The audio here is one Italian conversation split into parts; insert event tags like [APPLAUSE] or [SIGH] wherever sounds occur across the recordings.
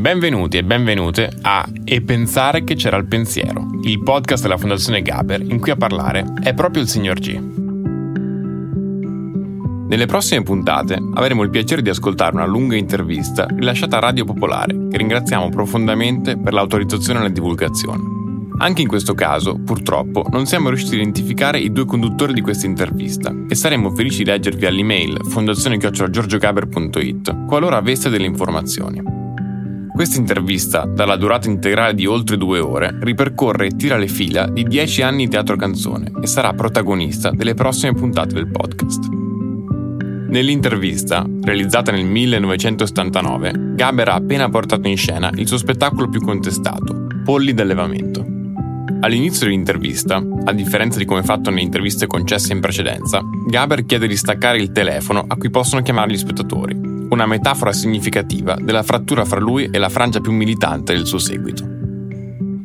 Benvenuti e benvenute a E pensare che c'era il pensiero, il podcast della Fondazione Gaber in cui a parlare è proprio il signor G. Nelle prossime puntate avremo il piacere di ascoltare una lunga intervista rilasciata a Radio Popolare, che ringraziamo profondamente per l'autorizzazione alla divulgazione. Anche in questo caso, purtroppo, non siamo riusciti a identificare i due conduttori di questa intervista e saremmo felici di leggervi all'email fondazione-giorgiogaber.it qualora aveste delle informazioni. Questa intervista, dalla durata integrale di oltre due ore, ripercorre e tira le fila di dieci anni di teatro canzone e sarà protagonista delle prossime puntate del podcast. Nell'intervista, realizzata nel 1979, Gaber ha appena portato in scena il suo spettacolo più contestato, Polli d'allevamento. All'inizio dell'intervista, a differenza di come fatto nelle interviste concesse in precedenza, Gaber chiede di staccare il telefono a cui possono chiamare gli spettatori una metafora significativa della frattura fra lui e la frangia più militante del suo seguito.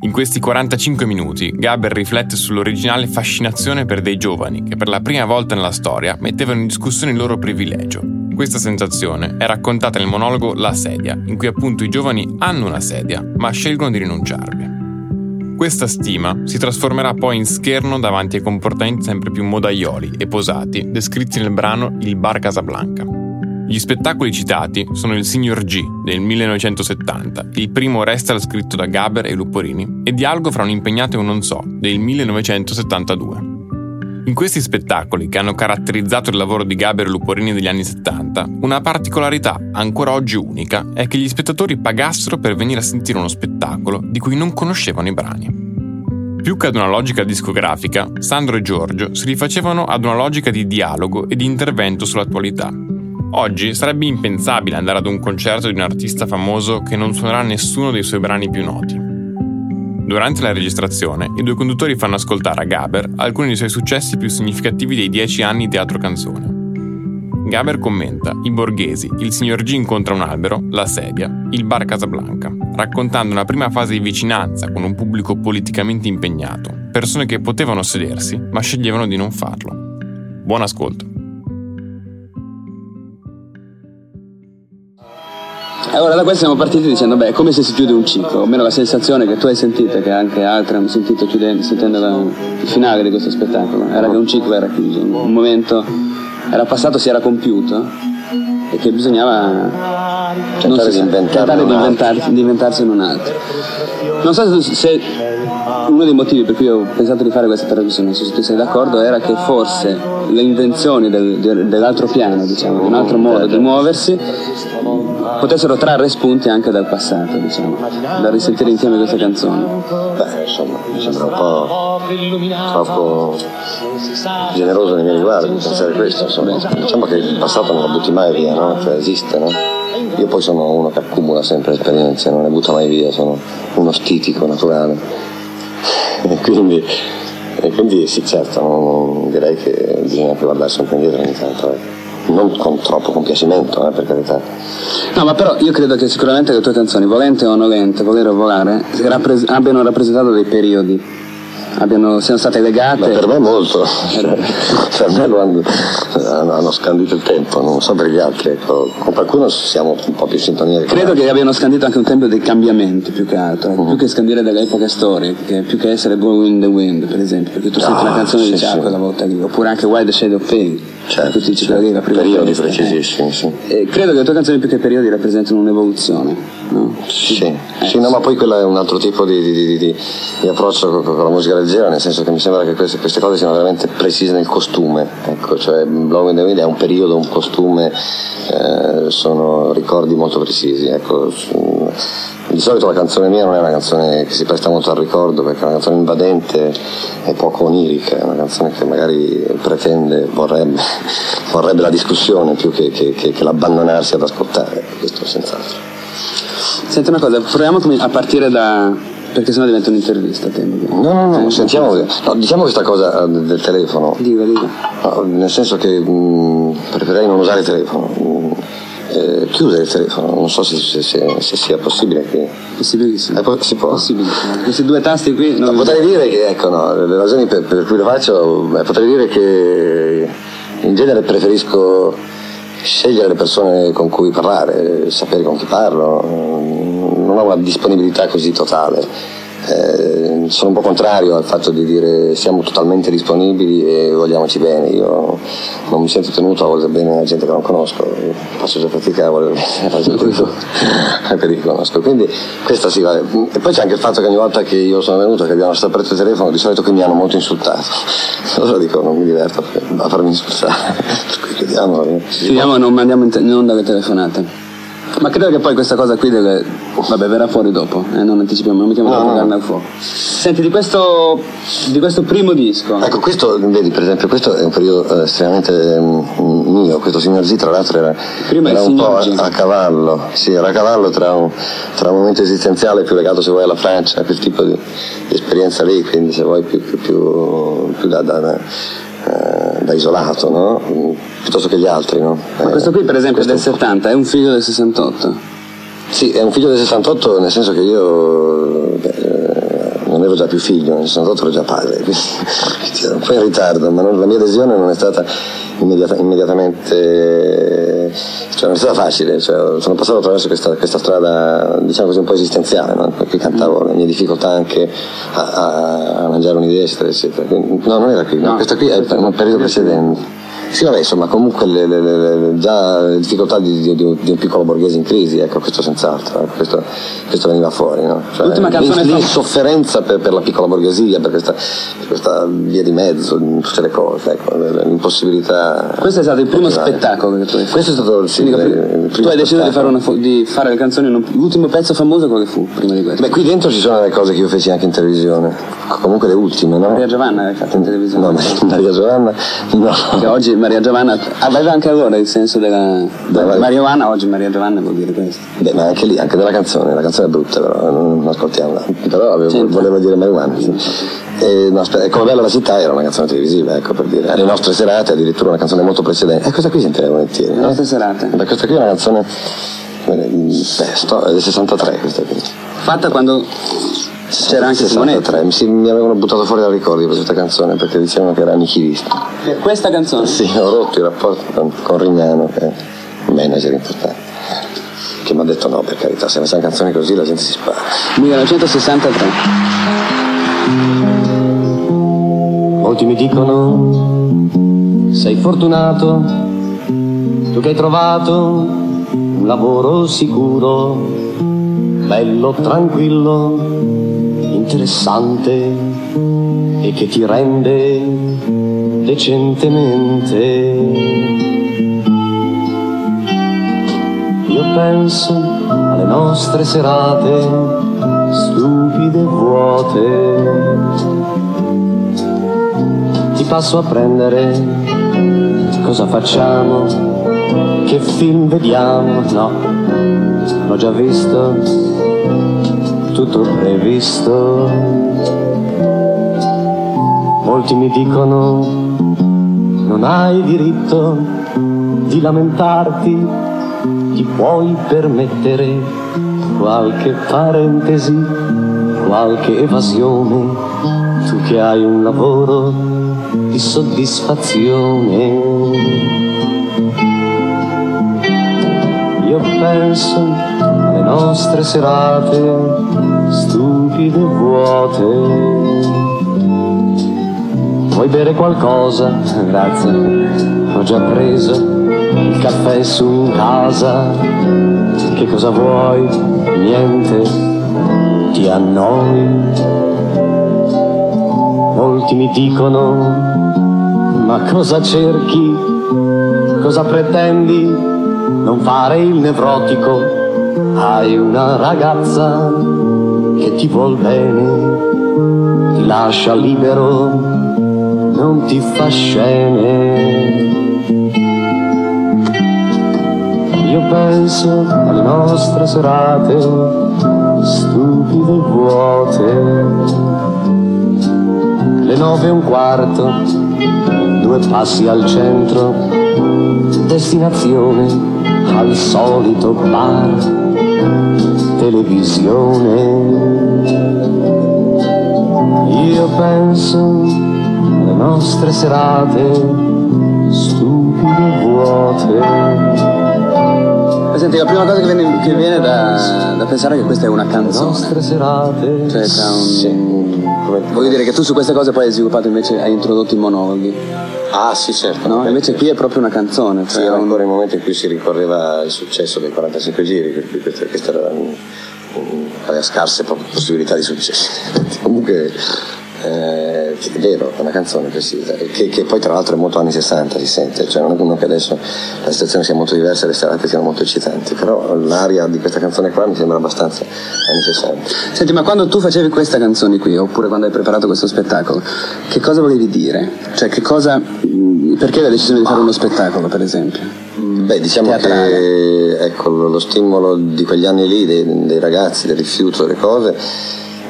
In questi 45 minuti Gaber riflette sull'originale fascinazione per dei giovani che per la prima volta nella storia mettevano in discussione il loro privilegio. Questa sensazione è raccontata nel monologo La sedia, in cui appunto i giovani hanno una sedia, ma scelgono di rinunciarvi. Questa stima si trasformerà poi in scherno davanti ai comportamenti sempre più modaioli e posati descritti nel brano Il Bar Casablanca. Gli spettacoli citati sono il Signor G del 1970, il primo resta scritto da Gaber e Luporini, e Dialogo fra un impegnato e un non so del 1972. In questi spettacoli, che hanno caratterizzato il lavoro di Gaber e Luporini degli anni 70, una particolarità ancora oggi unica è che gli spettatori pagassero per venire a sentire uno spettacolo di cui non conoscevano i brani. Più che ad una logica discografica, Sandro e Giorgio si rifacevano ad una logica di dialogo e di intervento sull'attualità, Oggi sarebbe impensabile andare ad un concerto di un artista famoso che non suonerà nessuno dei suoi brani più noti. Durante la registrazione, i due conduttori fanno ascoltare a Gaber alcuni dei suoi successi più significativi dei dieci anni teatro canzone. Gaber commenta I borghesi, il signor G incontra un albero, la sedia, il bar Casablanca, raccontando una prima fase di vicinanza con un pubblico politicamente impegnato, persone che potevano sedersi ma sceglievano di non farlo. Buon ascolto. Allora da questo siamo partiti dicendo, beh, come se si chiude un ciclo, o almeno la sensazione che tu hai sentito, che anche altri hanno sentito chiudendo, sentendo la, il finale di questo spettacolo, era che un ciclo era chiuso, un momento era passato, si era compiuto e che bisognava cercare di, cercare di, inventar, di inventarsene un altro. Non so se, se uno dei motivi per cui ho pensato di fare questa trasmissione, non so se tu sei d'accordo, era che forse le invenzioni del, dell'altro piano, diciamo, un altro modo di muoversi, potessero trarre spunti anche dal passato, diciamo, da risentire insieme queste canzoni. Beh, insomma, mi sembra un po' troppo generoso nei miei riguardi pensare questo, insomma. Diciamo che il passato non lo butti mai via, no? Cioè esiste, no? Io poi sono uno che accumula sempre esperienze, non ne butta mai via, sono uno stitico naturale. [LAUGHS] E quindi, e quindi sì, certo, non, direi che bisogna anche guardarsi un po' indietro ogni tanto. Eh non con troppo compiacimento, eh, per carità. No, ma però io credo che sicuramente le tue canzoni, volente o nolente, volere o volare, rappres- abbiano rappresentato dei periodi abbiano, siano state legate. Ma per me molto, [LAUGHS] cioè, per me hanno, hanno, scandito il tempo, non so per gli altri, ecco. con qualcuno siamo un po' più in sintonia. Credo che abbiano scandito anche un tempo dei cambiamenti più che altro, uh-huh. più che scandire delle epoche storiche, più che essere Blowing in the Wind per esempio, perché tu no, senti una ah, canzone sì, di Ciao sì. quella volta lì, oppure anche Why the Shade of Pale, certo, tutti certo. la prima periodi precisissimi, sì. E credo che le tue canzoni più che periodi rappresentano un'evoluzione, no? Sì, eh, sì, no, ma poi quello è un altro tipo di, di, di, di approccio con la musica leggera, nel senso che mi sembra che queste, queste, cose siano veramente precise nel costume, ecco, cioè Blow in the Wind è un periodo, un costume, eh, sono ricordi molto precisi, ecco. Di solito la canzone mia non è una canzone che si presta molto al ricordo perché è una canzone invadente e poco onirica, è una canzone che magari pretende, vorrebbe, [LAUGHS] vorrebbe la discussione più che, che, che, che l'abbandonarsi ad ascoltare, questo senz'altro. Senti una cosa, proviamo a partire da, Perché sennò diventa un'intervista, temo. No, no, no, sentiamo, no, diciamo questa cosa eh, del telefono, Dica, dica. No, nel senso che mh, preferirei non usare il telefono, eh, chiudere il telefono, non so se, se- se- se sia possibile che... Possibilissimo. Eh, po- si può. Possibilissimo. Questi due tasti qui... No, potrei dire che, ecco, no, le ragioni per, per cui lo faccio, beh, potrei dire che in genere preferisco scegliere le persone con cui parlare, sapere con chi parlo, non ho una disponibilità così totale. Eh, sono un po' contrario al fatto di dire siamo totalmente disponibili e vogliamoci bene. Io non mi sento tenuto a voler bene la gente che non conosco, faccio già fatica a voler bene la gente che, che conosco. Quindi questa sì vale. E poi c'è anche il fatto che ogni volta che io sono venuto che abbiamo lasciato aperto il telefono, di solito qui mi hanno molto insultato. [LAUGHS] Allora dico, non mi diverto a farmi insultare. [LAUGHS] Chiudiamo. Chiudiamo, non mandiamo in, te- in onda le telefonate. Ma credo che poi questa cosa qui deve. Vabbè, verrà fuori dopo, eh, non anticipiamo, non mettiamo No, troppo no. carne al fuoco. Senti, di questo, di questo primo disco. Ecco, questo, vedi, per esempio, questo è un periodo eh, estremamente mm, mio. Questo signor Z, tra l'altro, era, Prima era un po' a, a cavallo. Sì, era a cavallo tra un, tra un momento esistenziale più legato, se vuoi, alla Francia, quel tipo di, di esperienza lì, quindi se vuoi più, più, più, più da, da- da, eh, da isolato, no? Piuttosto che gli altri, no? Ma questo qui, per esempio, è del questo un po'. 70, è un figlio del 68. Sì, è un figlio del 68 nel senso che io beh, eh, non ero già più figlio, nel 68 ero già padre, quindi quindi [LAUGHS] ero un po' in ritardo, ma non- la mia adesione non è stata immediata- immediatamente, cioè non è stata facile, cioè, sono passato attraverso questa, questa strada diciamo così un po' esistenziale, no? per cui cantavo le mie difficoltà anche a, a- a mangiare un'idea eccetera eccetera. Quindi- no, non era qui, no, No, questo qui è un periodo precedente. Sì, vabbè, insomma, comunque le, le- le- già le difficoltà di, di- di un- un piccolo borghese in crisi, ecco, questo senz'altro, ecco, questo, questo veniva fuori, no? Cioè, L'ultima canzone L'insofferenza per, per la piccola borghesia, per questa, per questa via di mezzo, tutte le cose, ecco, l'impossibilità. Questo è stato il primo arrivare. spettacolo che tu hai fatto. Questo è stato sì, Quindi, il- il tu primo hai deciso di fare, fo- di fare le canzoni, non- l'ultimo pezzo famoso quale fu prima di questo? Beh, qui dentro ci sono le cose che io feci anche in televisione, comunque le ultime, no? Maria Giovanna l'hai fatta in televisione? No, ma- Maria Giovanna, no. Perché oggi Maria Giovanna aveva anche allora il senso della, della. Maria Giovanna, oggi Maria Giovanna vuol dire questo. Beh, ma anche lì, anche nella canzone, la canzone è brutta però, non, ascoltiamola. Però avevo- volevo dire marijuana. E, no, aspetta, come bella la città era una canzone televisiva, ecco per dire. Alle nostre serate addirittura una canzone molto precedente. E questa qui sentirei volentieri. Le no? nostre serate. Beh, questa qui è una canzone. eh, Beh, sto, è del 63 questa qui. Fatta quando c'era anche Simonetti. 63, mi, si- mi avevano buttato fuori dai ricordi per questa canzone perché dicevano che era nichilista. Per questa canzone. Sì, ho rotto i rapporti con, con Rignano, che è un manager importante. Che mi ha detto no, per carità, se facciamo canzoni così la gente si spara. 1963. Molti mi dicono sei fortunato, tu che hai trovato un lavoro sicuro, bello, tranquillo, interessante e che ti rende decentemente. Io penso alle nostre serate stupide e vuote. Ti passo a prendere, cosa facciamo, che film vediamo, no, l'ho già visto, tutto previsto. Molti mi dicono, non hai diritto di lamentarti, ti puoi permettere qualche parentesi, qualche evasione, tu che hai un lavoro di soddisfazione. Io penso nostre serate stupide e vuote. Vuoi bere qualcosa? [LAUGHS] Grazie, ho già preso il caffè su casa. Che cosa vuoi? Niente, ti annoi. Molti mi dicono, ma cosa cerchi? Cosa pretendi? Non fare il nevrotico. Hai una ragazza che ti vuol bene, ti lascia libero, non ti fa scene. Io penso alle nostre serate stupide e vuote. le nove e un quarto, due passi al centro, destinazione al solito bar, televisione. Io penso alle nostre serate stupide vuote. Senti, la prima cosa che viene, che viene da, da pensare è che questa è una Le canzone. nostre serate Cioè, un... Sì. Voglio dire che tu su queste cose poi hai sviluppato invece, hai introdotto i monologhi, Ah sì certo. no? Invece qui è proprio una canzone. Sì, Cioè era un- ancora il momento in cui si ricorreva il successo dei 45 giri, questa, questa era aveva scarse possibilità di successo. [LAUGHS] Comunque eh, è vero, è una canzone precisa, che, che poi tra l'altro è molto anni 60, si sente, cioè non è uno che adesso la situazione sia molto diversa e le serate siano molto eccitanti, però l'aria di questa canzone qua mi sembra abbastanza anni 60. Senti, ma quando tu facevi queste canzoni qui, oppure quando hai preparato questo spettacolo, che cosa volevi dire? Cioè, che cosa... Perché la decisione di fare uno spettacolo, per esempio? Beh, diciamo Teatrale. che ecco, lo, lo stimolo di quegli anni lì, dei, dei ragazzi, del rifiuto delle cose,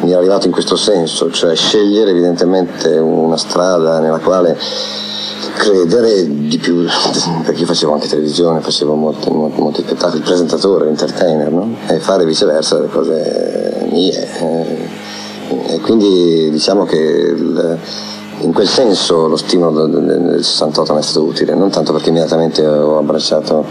mi è arrivato in questo senso, cioè scegliere evidentemente una strada nella quale credere di più, [LAUGHS] perché io facevo anche televisione, facevo molti, molti, molti spettacoli, presentatore, entertainer, no? e fare viceversa le cose mie. eh. E quindi diciamo che il- in quel senso lo stimolo del, del- del 68 mi è stato utile, non tanto perché immediatamente ho abbracciato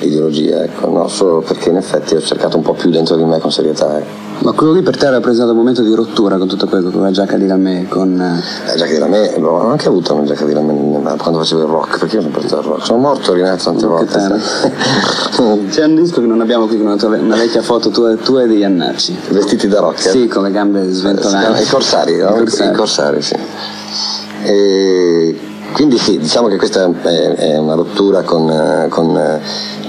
l'ideologia, ecco, no, solo perché in effetti ho cercato un po' più dentro di me con serietà. Ecco. Ma quello lì per te era rappresentato un momento di rottura con tutto quello, con la giacca di Gamè, con... eh, La giacca di lame, l'ho anche avuto una giacca di lame ma quando facevo il rock, perché io ho sempre fatto il rock. Sono morto rinato tante volte. [LAUGHS] C'è un disco che non abbiamo qui, una, tua- una vecchia foto tua, tua e degli Annacci. Vestiti da rock. Sì, con le gambe Eh, chiama- I corsari, no? I corsari. I corsari, sì. E quindi sì, diciamo che questa è, una rottura con, eh, con, eh,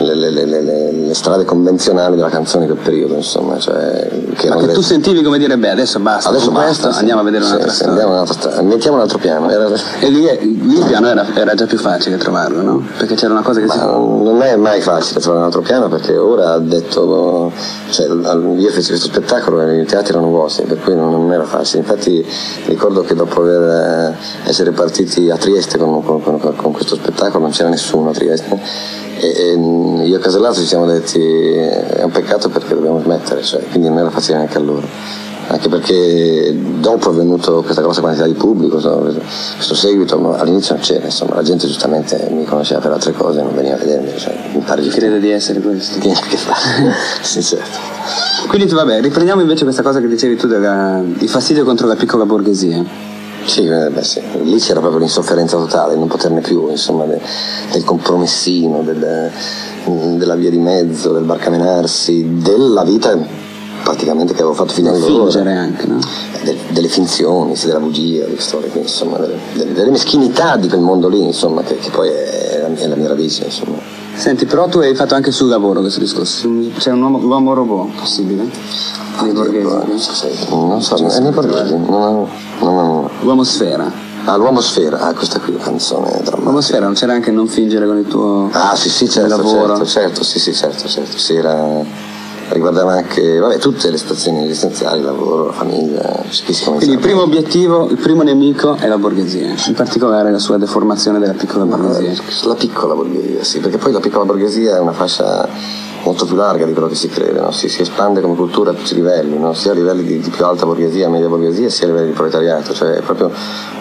le, le- le- le- strade convenzionali della canzone quel periodo, insomma. Cioè, che Ma che tu sentivi come dire, beh, adesso basta, Adesso basta, sì. andiamo a vedere un'altra sì, storia. andiamo un'altra strada. Mettiamo un altro piano. Era- E lì, lì il piano era, era già più facile trovarlo, no? Perché c'era una cosa che si... Ma non è mai facile trovare un altro piano perché ora ha detto, cioè, io feci questo spettacolo e i teatri erano vuoti, per cui non, non era facile. Infatti ricordo che dopo aver, eh, essere partiti a Trieste con, con- con- con questo spettacolo non c'era nessuno a Trieste e, e io e Casellato ci siamo detti è un peccato perché dobbiamo smettere, cioè, quindi non era facile neanche a loro anche perché dopo è venuto questa grossa quantità di pubblico, insomma, questo seguito, ma all'inizio non c'era, insomma, la gente giustamente mi conosceva per altre cose, non veniva a vedermi, cioè, mi pare giusto. Crede di essere questo. Che che fa? [LAUGHS] sì, certo. Quindi vabbè, riprendiamo invece questa cosa che dicevi tu della, di fastidio contro la piccola borghesia. Sì, eh, beh, sì, lì c'era proprio l'insofferenza totale, non poterne più, insomma, de- del compromessino, del- della via di mezzo, del barcamenarsi, della vita praticamente che avevo fatto fino Del allora. fingere anche, no? del- delle finzioni, della bugia, delle storie, insomma, delle, delle- meschinità di quel mondo lì, insomma, che, che poi è, è la mia radice, insomma. Senti, però tu hai fatto anche sul lavoro questo discorso. C'è un uomo, l'uomo robot possibile? Nei borghesi. Sì, Non so, è nei borghesi, non, non, non, L'uomo sfera. Ah, l'uomo sfera, ah, questa qui è una canzone drammatica. L'uomo sfera non c'era anche non fingere con il tuo Ah, sì, sì, certo, lavoro. certo, certo, sì, sì, certo, certo, sì, era... Riguardava anche, vabbè, tutte le situazioni esistenziali, il lavoro, la famiglia, Quindi il primo obiettivo, il primo nemico è la borghesia, in particolare la sua deformazione della piccola borghesia. La piccola borghesia, sì, perché poi la piccola borghesia è una fascia molto più larga di quello che si crede, no? si, si espande come cultura a tutti i livelli, no? sia a livelli di, di più alta borghesia, media borghesia, sia a livelli di proletariato, cioè è proprio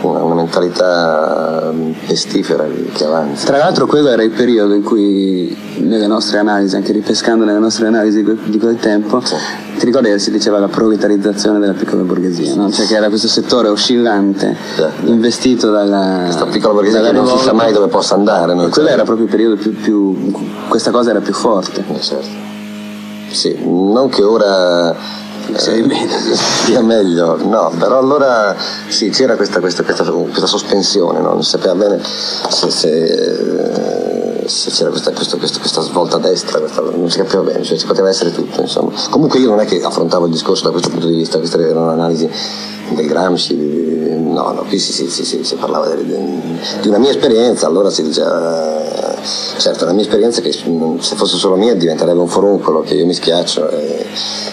una, una mentalità pestifera che avanza. Tra l'altro quello era il periodo in cui nelle nostre analisi, anche ripescando nelle nostre analisi di quel, tempo, ti ricordi che si diceva la proletarizzazione della piccola borghesia, no? cioè che era questo settore oscillante, già. investito dalla... Questa piccola borghesia che non si sa mai dove possa andare. No? Quello era proprio il periodo più, più... questa cosa era più forte. Eh, certo. Sì, non che ora Sei meglio. sia meglio, no, però allora sì, c'era questa, questa, questa, questa sospensione, no? non si sapeva bene se, se- se c'era questa, questo- questa svolta a destra, questa- non si capiva bene, cioè ci poteva essere tutto, insomma. Comunque io non è che affrontavo il discorso da questo punto di vista, queste erano analisi del Gramsci, no, no, qui si, si, si, si parlava di, di, una mia esperienza, allora si diceva, certo la mia esperienza che se fosse solo mia diventerebbe un foruncolo che io mi schiaccio e,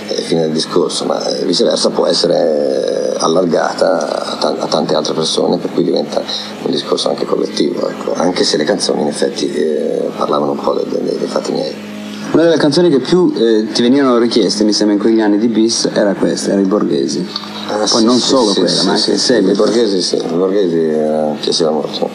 e fine del discorso, ma viceversa può essere allargata a, t- a, tante altre persone per cui diventa un discorso anche collettivo, ecco. anche se le canzoni in effetti eh, parlavano un po' dei, dei, dei fatti miei. Una delle canzoni che più eh, ti venivano richieste, mi sembra, in quegli anni di bis era questa, era i Borghesi. Ah, Poi sì, non sì, solo sì, quella, ma anche il seguito. Borghesi, sì, Borghesi eh, piaceva molto.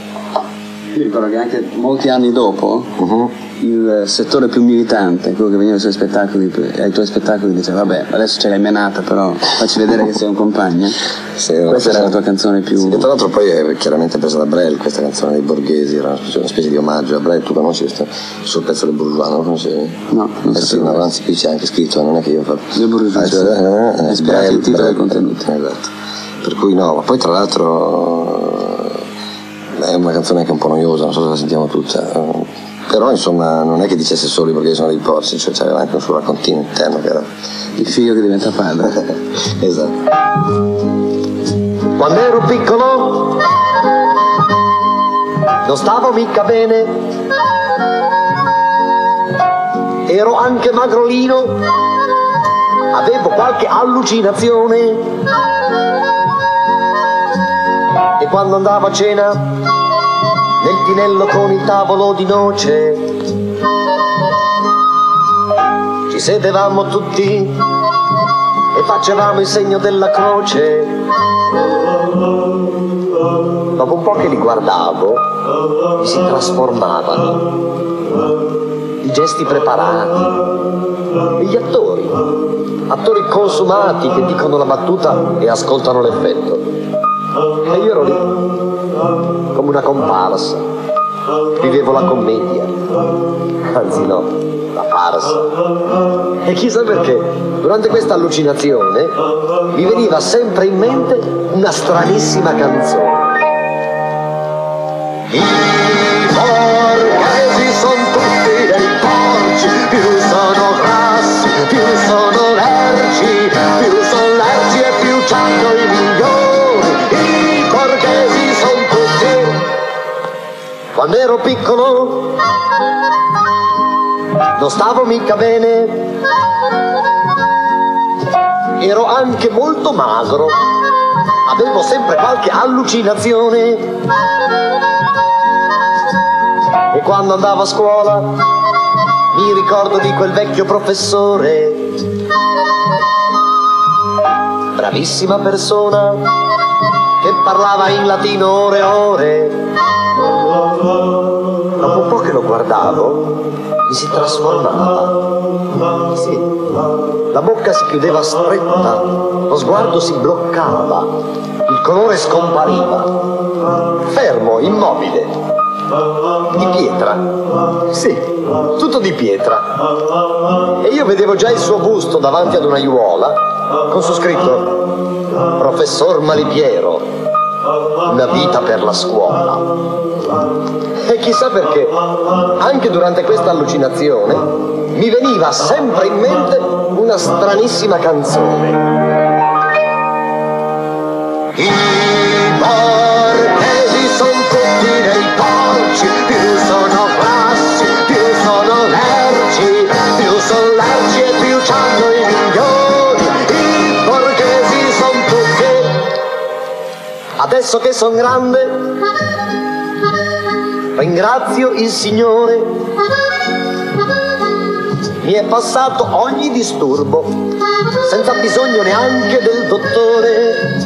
Io ricordo che anche molti anni dopo Uh-huh. il settore più militante, quello che veniva ai suoi spettacoli, ai tuoi spettacoli, diceva vabbè, adesso ce l'hai menata, però facci vedere che sei un compagno. Sì, Questa era la tua canzone più... Sì, e tra l'altro poi è chiaramente presa da Brel questa canzone dei Borghesi, era una specie, di omaggio a Brel, tu conosci questo, sul pezzo del Bourgeois, non lo conoscevi? No, non eh sì, no, anzi qui c'è anche scritto, non è che io faccio. Del Bourgeois, Ah, cioè, eh, eh, Ispirato Brel, il titolo Brel, contenuto. Esatto. Per cui no, ma poi tra l'altro eh, è una canzone anche un po' noiosa, non so se la sentiamo tutta. eh, Però insomma non è che dicesse solo i Borghesi sono dei porci, cioè c'era anche un suo raccontino interno che era. Il figlio che diventa padre. [LAUGHS] esatto. Quando ero piccolo non stavo mica bene, ero anche magrolino, avevo qualche allucinazione e quando andavo a cena nel tinello con il tavolo di noce ci sedevamo tutti e facevamo il segno della croce. Dopo un po' che li guardavo, si trasformavano. I gesti preparati, e gli attori, attori consumati che dicono la battuta e ascoltano l'effetto. E io ero lì, come una comparsa, vivevo la commedia, anzi no, la farsa. E chissà perché, durante questa allucinazione mi veniva sempre in mente una stranissima canzone. Quando ero piccolo non stavo mica bene, ero anche molto magro, avevo sempre qualche allucinazione. E quando andavo a scuola mi ricordo di quel vecchio professore, bravissima persona che parlava in latino ore e ore. Dopo un po' che lo guardavo, mi si trasformava. Sì, la bocca si chiudeva stretta, lo sguardo si bloccava, il colore scompariva. Fermo, immobile, di pietra. Sì, tutto di pietra. E io vedevo già il suo busto davanti ad una aiuola con su scritto Professor Malipiero, una vita per la scuola. E chissà perché, anche durante questa allucinazione, mi veniva sempre in mente una stranissima canzone. I borghesi sono tutti dei porci, Adesso che sono grande, ringrazio il Signore. Mi è passato ogni disturbo, senza bisogno neanche del dottore.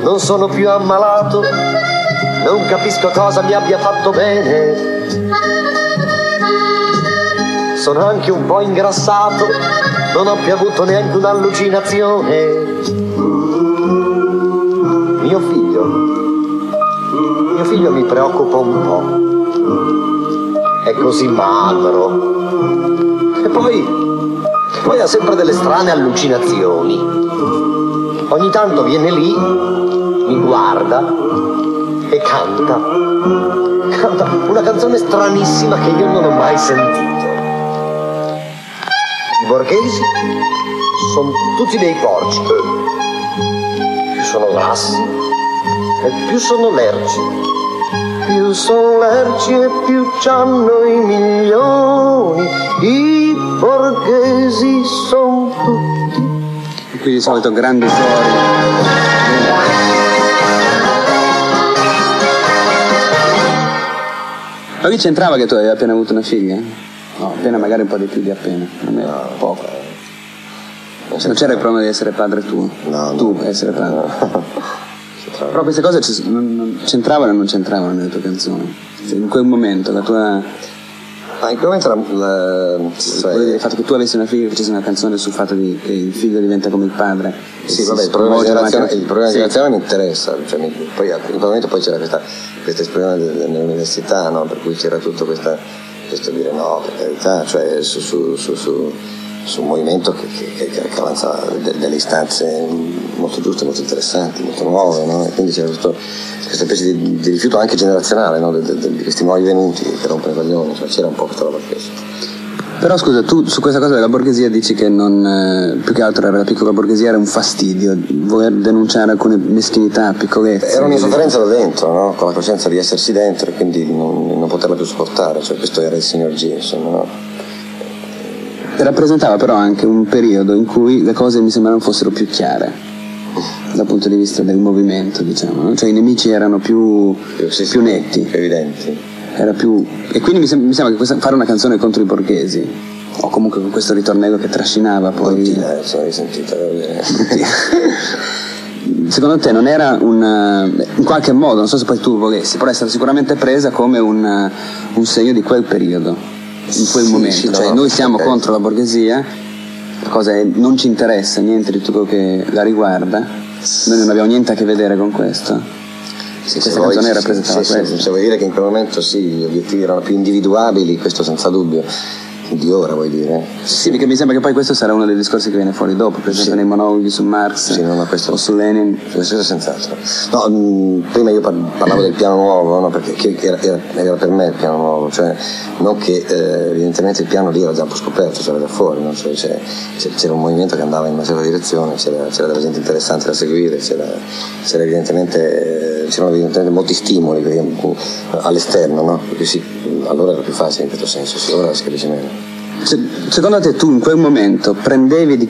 Non sono più ammalato, non capisco cosa mi abbia fatto bene. Sono anche un po' ingrassato, non ho più avuto neanche un'allucinazione. Mio figlio, mio figlio mi preoccupa un po'. È così magro. E poi, poi ha sempre delle strane allucinazioni. Ogni tanto viene lì, mi guarda e canta. Canta una canzone stranissima che io non ho mai sentito. I borghesi sono tutti dei porci. Grassi e più sono lerci. Più sono lerci e più c'hanno i milioni. I borghesi sono tutti. Qui di solito grandi fuori. Ma qui c'entrava che tu avevi appena avuto una figlia? No, appena magari un po' di più di appena, non è poco. Non c'era il problema di essere padre tuo? No, no. Tu essere padre. [LAUGHS] Però queste cose c'entravano o non c'entravano nelle tue canzoni? Cioè, in quel momento la tua... Ma in quel momento la, la- cioè- il fatto che tu avessi una figlia e facessi una canzone sul fatto di- che il figlio diventa come il padre. Sì, vabbè, il problema davanti a- il problema Sì. generazionale mi interessa, cioè, mi- poi, in quel momento poi c'era questa, questa de- nell'università, no? per cui c'era tutto questa, questo dire no, per carità, cioè su, su, su, su, su un movimento che, che, che, che avanza de- delle istanze molto giuste, molto interessanti, molto nuove, no? e quindi c'era questo, questa specie di, di rifiuto anche generazionale no? de- de- di questi nuovi venuti che rompono i coglioni, cioè, c'era un po' questa roba qui. Però scusa, tu su questa cosa della borghesia dici che non, eh, più che altro era la piccola borghesia, era un fastidio, voler denunciare alcune meschinità, piccolezze. Era un'insofferenza da dentro, no? con la coscienza di essersi dentro e quindi non, non poterla più sopportare, cioè, questo era il signor G, insomma. No? Rappresentava però anche un periodo in cui le cose mi sembrano fossero più chiare dal punto di vista del movimento, diciamo, no? cioè i nemici erano più, Sì, più netti, più evidenti. era più... e quindi mi, sem- mi sembra che questa- fare una canzone contro i borghesi, o comunque con questo ritornello che trascinava poi... Brutti, eh, sono risentita. Secondo te non era un, in qualche modo, non so se poi tu volessi, però è stata sicuramente presa come un, un segno di quel periodo, in quel Sì, momento. sì, cioè no, noi siamo ok. contro la borghesia, la cosa è, non ci interessa niente di tutto quello che la riguarda, noi non abbiamo niente a che vedere con questo. Sì, Questa canzone sì, rappresentava sì, questo. se vuoi dire che in quel momento sì, gli obiettivi erano più individuabili, questo senza dubbio, di ora vuoi dire? Sì, perché mi sembra che poi questo sarà uno dei discorsi che viene fuori dopo, per esempio Sì. nei monologhi su Marx Sì, no, questo- o su Lenin. Questo senz'altro. No, mh, prima io par- parlavo del piano nuovo, no, perché era, era- era per me il piano nuovo, cioè non che eh, evidentemente il piano lì era già un po' scoperto, c'era da fuori, no? Cioè, c'era un movimento che andava in una certa direzione, c'era, c'era della gente interessante da seguire, c'era, c'era evidentemente, eh, c'erano evidentemente molti stimoli perché, all'esterno, no? Perché sì, allora era più facile in questo senso, sì, ora si capisce meno. Se- secondo te tu in quel momento prendevi di-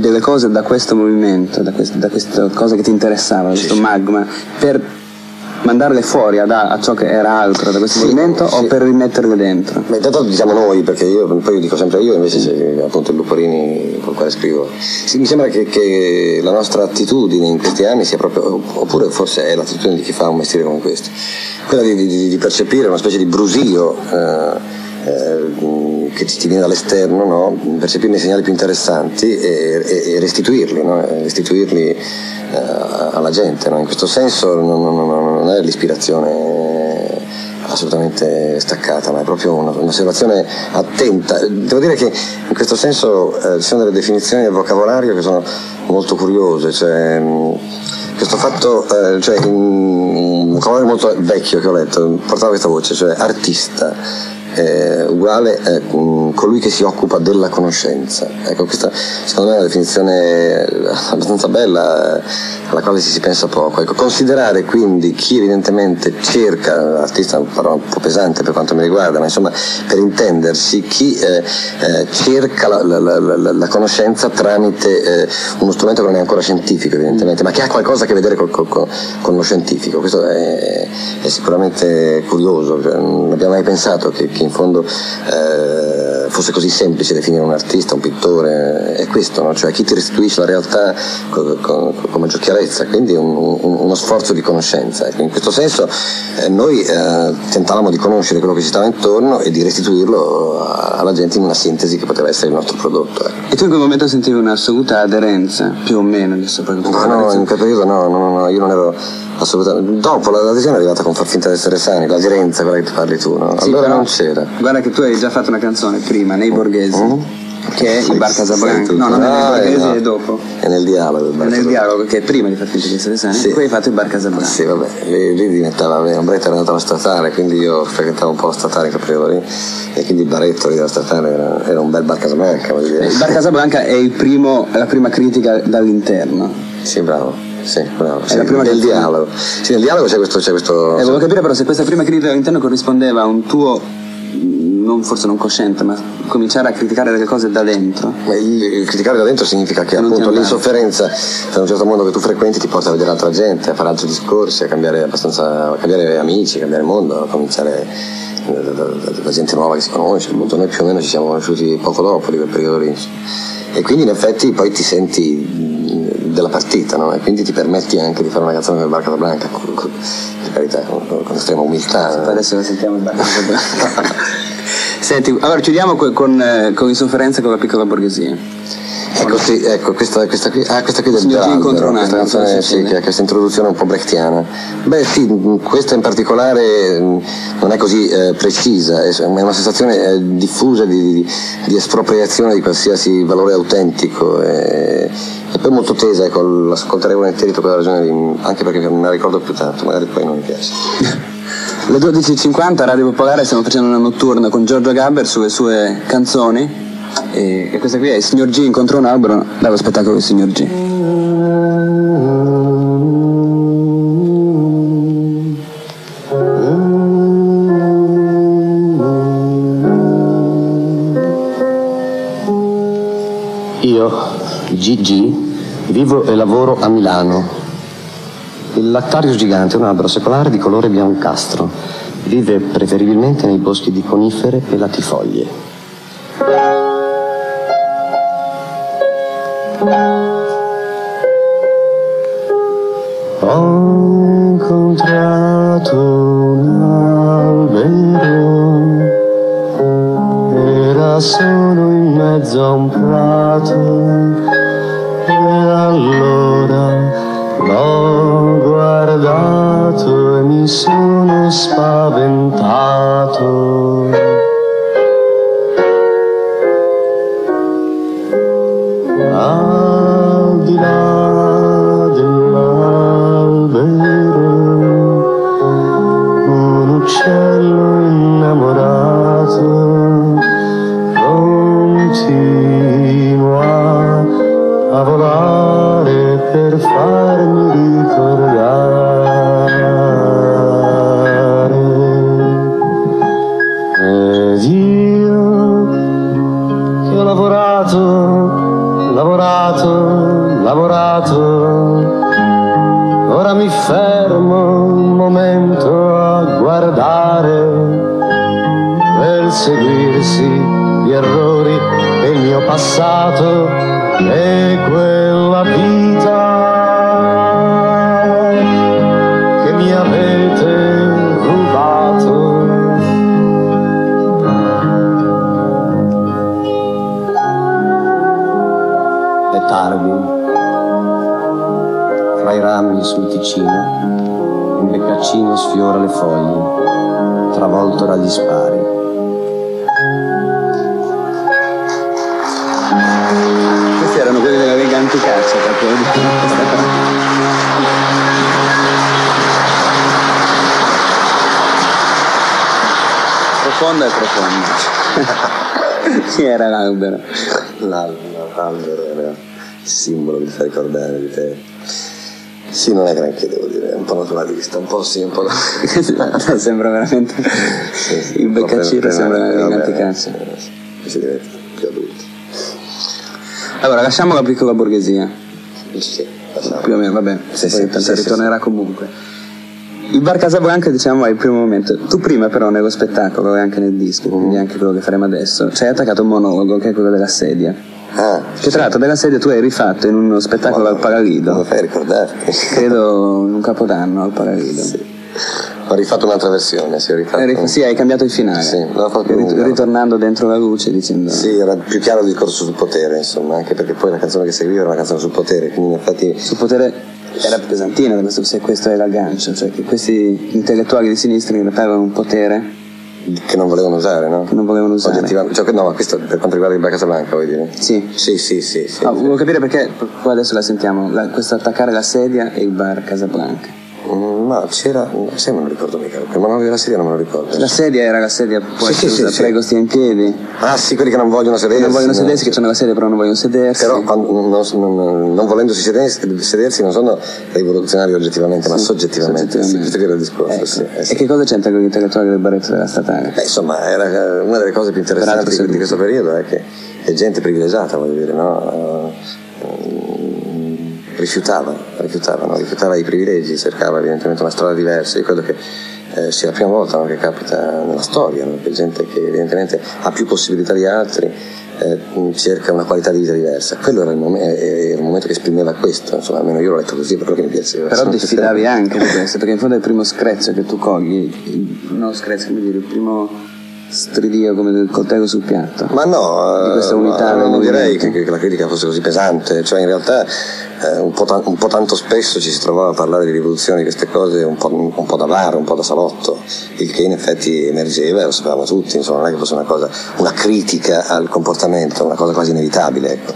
delle cose da questo movimento, da, quest- da questa cosa che ti interessava, da questo magma, per mandarle fuori ad- a, ciò che era altro da questo Sì, movimento o sì. per rimetterle dentro? Ma intanto diciamo noi, perché io poi io dico sempre io, invece c'è appunto il Luporini con il quale scrivo. Sì, mi sembra che, che la nostra attitudine in questi anni sia proprio, oppure forse è l'attitudine di chi fa un mestiere come questo, quella di, di- di percepire una specie di brusio eh, eh, che ti viene dall'esterno, no? percepirne i segnali più interessanti e, e- e restituirli, no? Restituirli eh, alla gente. no? In questo senso non, non- non- è l'ispirazione assolutamente staccata, ma è proprio un'osservazione attenta. Devo dire che in questo senso eh, ci sono delle definizioni del vocabolario che sono molto curiose, cioè, questo fatto, eh, cioè, un un vocabolario molto vecchio che ho letto, portava questa voce, cioè artista. Eh, uguale eh, colui che si occupa della conoscenza. Ecco, questa secondo me è una definizione eh, abbastanza bella, eh, alla quale si, si pensa poco. Ecco, considerare quindi chi evidentemente cerca, artista è una parola un po' pesante per quanto mi riguarda, ma insomma per intendersi, chi eh, eh, cerca la, la- la- la- conoscenza tramite uno strumento che non è ancora scientifico evidentemente, ma che ha qualcosa a che vedere col- col- col- con lo scientifico. Questo è, è sicuramente curioso, cioè, non abbiamo mai pensato che, che in fondo eh, fosse così semplice definire un artista, un pittore, è questo, no? cioè chi ti restituisce la realtà con, con- con maggior chiarezza, quindi un- un- uno sforzo di conoscenza. Ecco, in questo senso eh, noi eh, tentavamo di conoscere quello che ci stava intorno e di restituirlo a- alla gente in una sintesi che poteva essere il nostro prodotto. ecco. E tu in quel momento sentivi un'assoluta aderenza, più o meno, adesso poi No, no, in quel periodo no, no, no, no, io non ero assolutamente. Dopo la- l'adesione è arrivata con far finta di essere sani, l'aderenza, quella che parli tu, no? Sì, allora però non c'era. Guarda che tu hai già fatto una canzone prima, nei borghesi, Mm. che è il Bar Casablanca. No, non è nei ah, borghesi, no. è dopo. È nel dialogo. bar Nel dialogo che è prima di far finta essere sani, Sì. poi hai fatto il bar Casablanca. Sì, vabbè, lì, lì diventava, beh, Ombretto era andato alla statale, quindi io frequentavo un po' la statale in quel periodo lì, e quindi il baretto lì della statale era, era un bel bar Casablanca, voglio dire. Il bar Casablanca è il primo, la prima critica dall'interno. Sì, bravo, sì, bravo. Sì, la prima nel canzone. dialogo. Sì, nel dialogo c'è questo... C'è questo E volevo capire però se questa prima critica dall'interno corrispondeva a un tuo, non forse non cosciente, ma cominciare a criticare delle cose da dentro. Ma il, criticare da dentro significa che ti appunto l'insofferenza da un certo mondo che tu frequenti ti porta a vedere altra gente, a fare altri discorsi, a cambiare abbastanza, a cambiare amici, a cambiare mondo, a cominciare eh, da gente nuova che si conosce, appunto noi più o meno ci siamo conosciuti poco dopo di quel periodo lì. E quindi in effetti poi ti senti mh, della partita, no? E quindi ti permetti anche di fare una canzone come Barca da Blanca, con, con- per carità, con, con estrema umiltà. no? Adesso la sentiamo il bar Casablanca. [LAUGHS] Senti, allora chiudiamo que- con, eh, con insofferenza con la piccola borghesia. Ecco, sì, ecco, questa, questa qui, ah, questa qui del Signor questa canzone, sì, che ha questa introduzione un po' brechtiana. Beh sì, questa in particolare mh, non è così eh, precisa, è una sensazione eh, diffusa di, di- espropriazione di qualsiasi valore autentico e, e poi molto tesa, ecco, l'ascolterei volentieri per quella ragione, anche perché non me la ricordo più tanto, magari poi non mi piace. [LAUGHS] Alle 12.50 a Radio Popolare stiamo facendo una notturna con Giorgio Gabber sulle sue canzoni. E, e questa qui è il Signor G incontra un albero dallo spettacolo del Signor G. Io, Gigi, vivo e lavoro a Milano. Il lattario gigante è un albero secolare di colore biancastro. Vive preferibilmente nei boschi di conifere e latifoglie. Ho incontrato un albero era solo in mezzo a un prato e allora l'ho guardato e mi sono spaventato. Lavorato, Ora mi fermo un momento a guardare per seguirsi gli errori del mio passato e quella sul Ticino, un beccaccino sfiora le foglie, travolto dagli spari. Questi erano quelli della Lega Anticaccia. Profonda e profonda. [LAUGHS] Chi era l'albero? L'albero, l'albero era il simbolo che ti fa ricordare di te. Sì, non è granché, devo dire, è un po' naturalista, un po' sì, un po'. [LAUGHS] sembra veramente. Sì, sì, Il per- sembra Anticaccia. sì, sì, Si diventa più adulti. Allora, lasciamo la piccola borghesia. Sì, lasciamo. Più o meno, vabbè, Sì, sì, tanto ritornerà comunque. Il bar Casablanca diciamo è il primo momento. Tu prima però nello spettacolo e anche nel disco, quindi Mm. anche quello che faremo adesso, ci hai attaccato un monologo che è quello della sedia. Ah, Che tra l'altro della sedia tu hai rifatto in uno spettacolo al Come Paralido. fai a ricordarti? Credo in un capodanno al Paralido. Ho rifatto un'altra versione, sì, ho rifatto. Hai ri- Sì, hai cambiato il finale. Sì, l'ho fatto Rit- ritornando dentro la luce dicendo. Sì, era più chiaro il discorso sul potere, insomma, anche perché poi la canzone che seguiva era una canzone sul potere, quindi in effetti Sul potere era pesantina, se questo era il gancio, cioè che questi intellettuali di sinistra in realtà avevano un potere che non volevano usare, no? Che non volevano usare. Cioè, no, ma questo per quanto riguarda il Bar Casablanca, vuoi dire? Sì. Sì, sì, sì. sì. Ah, volevo capire perché, poi adesso la sentiamo, la- questo attaccare la sedia e il bar Casablanca. Mm, Ma c'era, sai, non me lo ricordo mica, il monologo della sedia non me lo ricordo. La sedia era la sedia, può Sì, sì, sì, prego stia in piedi. Ah sì, quelli che non vogliono Che sedersi. non vogliono no. sedersi, che sono la sedia però non vogliono sedersi. Però quando- non, non- non volendosi sedersi, sedersi non sono rivoluzionari oggettivamente, ma soggettivamente. Soggettivamente. che era il discorso. Ecco. sì, eh. E che cosa c'entra con l'intellettuale del baretto della statale? Beh, insomma, era eh, una delle cose più interessanti di, di questo periodo è che è gente privilegiata, voglio dire, no? Eh, rifiutava, rifiutava, i privilegi, cercava evidentemente una strada diversa. Io credo che eh, sia la prima volta no, che capita nella storia, no? che gente che evidentemente ha più possibilità di altri eh, cerca una qualità di vita diversa. Quello era il, mom- eh, era il momento che esprimeva questo, insomma, almeno io l'ho letto così, per quello che mi piaceva. Però diffidavi anche di questo, perché in fondo è il primo screzio che tu cogli, non screzio, come dire, il primo stridio come del coltello sul piatto. Ma no, Di questa eh, unità del non direi che, che la critica fosse così pesante, cioè in realtà eh, un, po ta- un po' tanto spesso ci si trovava a parlare di rivoluzione, di queste cose un po', un po' da bar, un po' da salotto, il che in effetti emergeva e lo sapevamo tutti, insomma non è che fosse una cosa, una critica al comportamento, una cosa quasi inevitabile, ecco.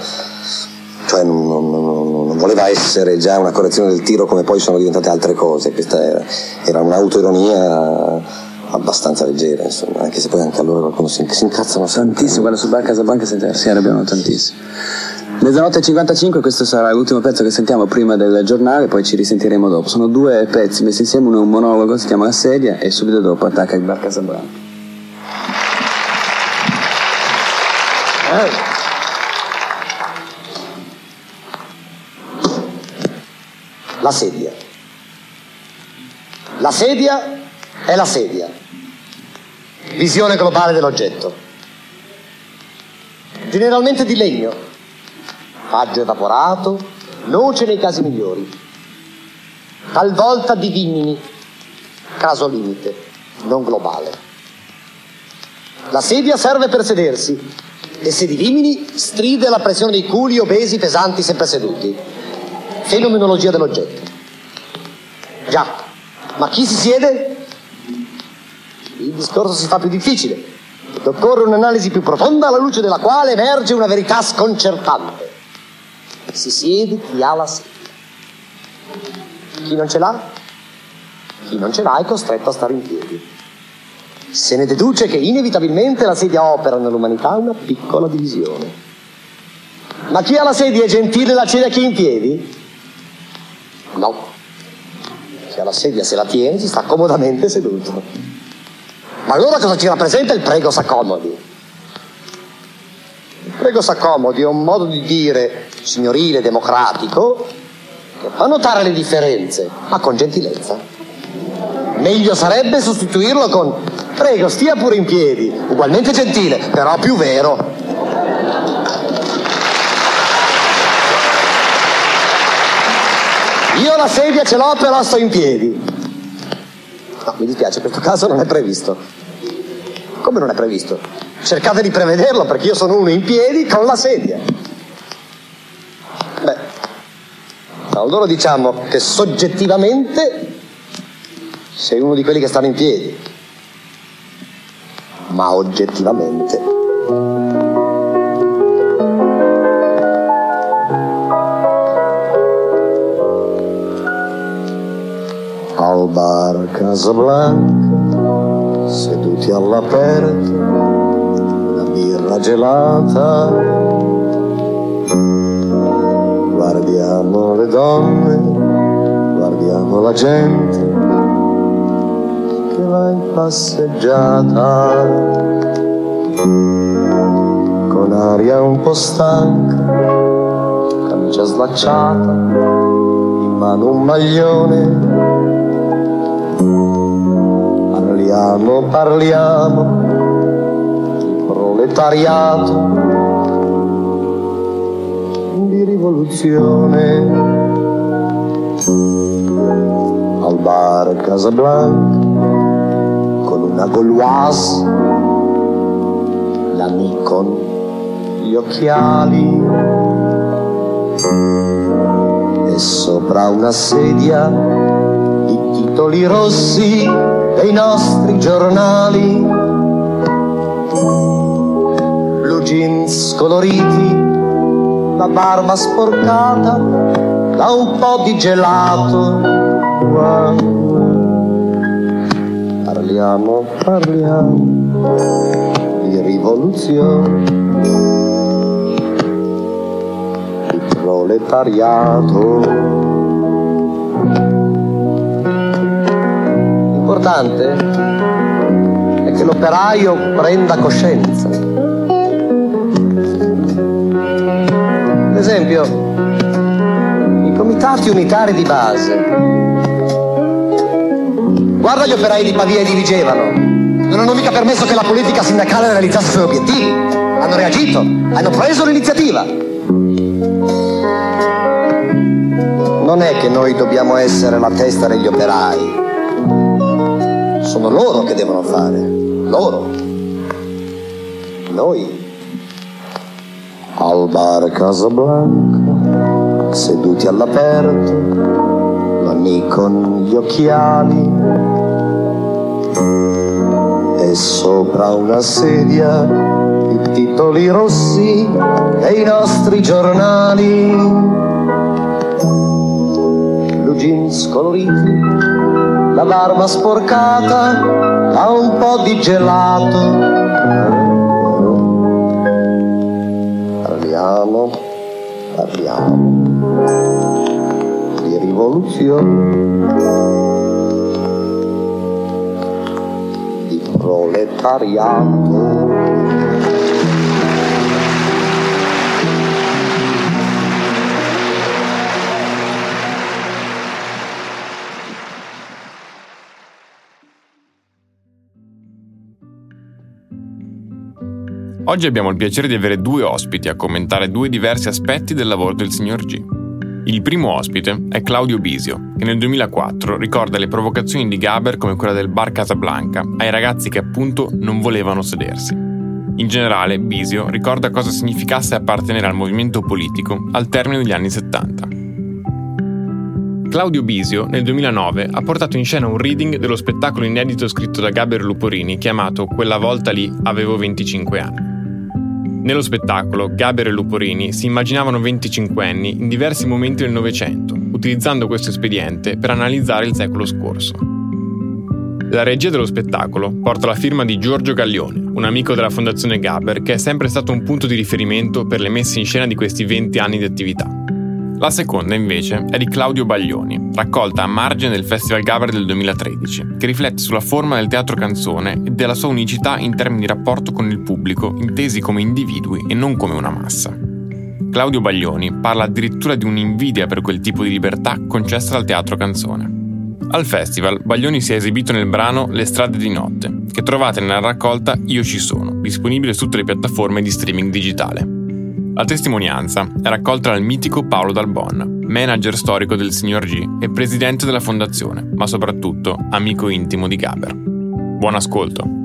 Cioè non, non- non- non voleva essere già una correzione del tiro come poi sono diventate altre cose, questa era, era un'autoironia abbastanza leggera, insomma, anche se poi anche allora qualcuno si, si incazzano sempre. Tantissimo, sul bar Casablanca si arrabbiano tantissimo. Mezzanotte e 55, questo sarà l'ultimo pezzo che sentiamo prima del giornale, poi ci risentiremo dopo. Sono due pezzi messi insieme, uno è un monologo, si chiama La sedia, e subito dopo attacca il bar Casablanca. La sedia. La sedia è la sedia. Visione globale dell'oggetto. Generalmente di legno. Faggio evaporato, noce nei casi migliori. Talvolta di vimini. Caso limite, non globale. La sedia serve per sedersi e se di vimini stride la pressione dei culi obesi pesanti sempre seduti. Fenomenologia dell'oggetto. Già, ma chi si siede? Il discorso si fa più difficile. ed Occorre un'analisi più profonda alla luce della quale emerge una verità sconcertante. Si siede chi ha la sedia. Chi non ce l'ha? Chi non ce l'ha è costretto a stare in piedi. Se ne deduce che inevitabilmente la sedia opera nell'umanità una piccola divisione. Ma chi ha la sedia è gentile la cede a chi è in piedi? No. Chi ha la sedia se la tiene si sta comodamente seduto. Ma allora cosa ci rappresenta il prego s'accomodi? Il prego s'accomodi è un modo di dire signorile, democratico, che fa notare le differenze, ma con gentilezza. Meglio sarebbe sostituirlo con prego stia pure in piedi, ugualmente gentile, però più vero. Io la sedia ce l'ho, però sto in piedi. No, mi dispiace, questo caso non è previsto. Come non è previsto? Cercate di prevederlo perché io sono uno in piedi con la sedia. Beh, allora diciamo che soggettivamente sei uno di quelli che stanno in piedi. Ma oggettivamente bar Casablanca, seduti all'aperto, una birra gelata. Guardiamo le donne, guardiamo la gente che va in passeggiata con aria un po' stanca, camicia slacciata, in mano un maglione Parliamo, parliamo. Proletariato, di rivoluzione. Al bar Casablanca, con una Gauloise, la Nikon, gli occhiali, e sopra una sedia titoli rossi dei nostri giornali blue jeans coloriti, la barba sporcata da un po' di gelato. Parliamo, parliamo di rivoluzione, di proletariato. L'importante è che l'operaio prenda coscienza. Ad esempio, i comitati unitari di base. Guarda gli operai di Pavia e di Vigevano. Non hanno mica permesso che la politica sindacale realizzasse i suoi obiettivi. Hanno reagito, hanno preso l'iniziativa. Non è che noi dobbiamo essere la testa degli operai. Sono loro che devono fare. Loro. Noi. Al bar Casablanca, seduti all'aperto, l'amico con gli occhiali e sopra una sedia i titoli rossi e i nostri giornali. Blue jeans coloriti, la barba sporcata da un po' di gelato. Parliamo, parliamo di rivoluzione, di proletariato. Oggi abbiamo il piacere di avere due ospiti a commentare due diversi aspetti del lavoro del signor G. Il primo ospite è Claudio Bisio, che nel 2004 ricorda le provocazioni di Gaber come quella del bar Casablanca ai ragazzi che appunto non volevano sedersi. In generale, Bisio ricorda cosa significasse appartenere al movimento politico al termine degli anni 70. Claudio Bisio nel 2009 ha portato in scena un reading dello spettacolo inedito scritto da Gaber Luporini chiamato Quella volta lì avevo 25 anni. Nello spettacolo, Gaber e Luporini si immaginavano 25 anni in diversi momenti del Novecento, utilizzando questo espediente per analizzare il secolo scorso. La regia dello spettacolo porta la firma di Giorgio Gaglione, un amico della Fondazione Gaber che è sempre stato un punto di riferimento per le messe in scena di questi 20 anni di attività. La seconda, invece, è di Claudio Baglioni, raccolta a margine del Festival Gaber del 2013, che riflette sulla forma del teatro canzone e della sua unicità in termini di rapporto con il pubblico, intesi come individui e non come una massa. Claudio Baglioni parla addirittura di un'invidia per quel tipo di libertà concessa dal teatro canzone. Al festival, Baglioni si è esibito nel brano Le strade di notte, che trovate nella raccolta Io ci sono, disponibile su tutte le piattaforme di streaming digitale. La testimonianza è raccolta dal mitico Paolo Dalbon, manager storico del Signor G e presidente della fondazione, ma soprattutto amico intimo di Gaber. Buon ascolto!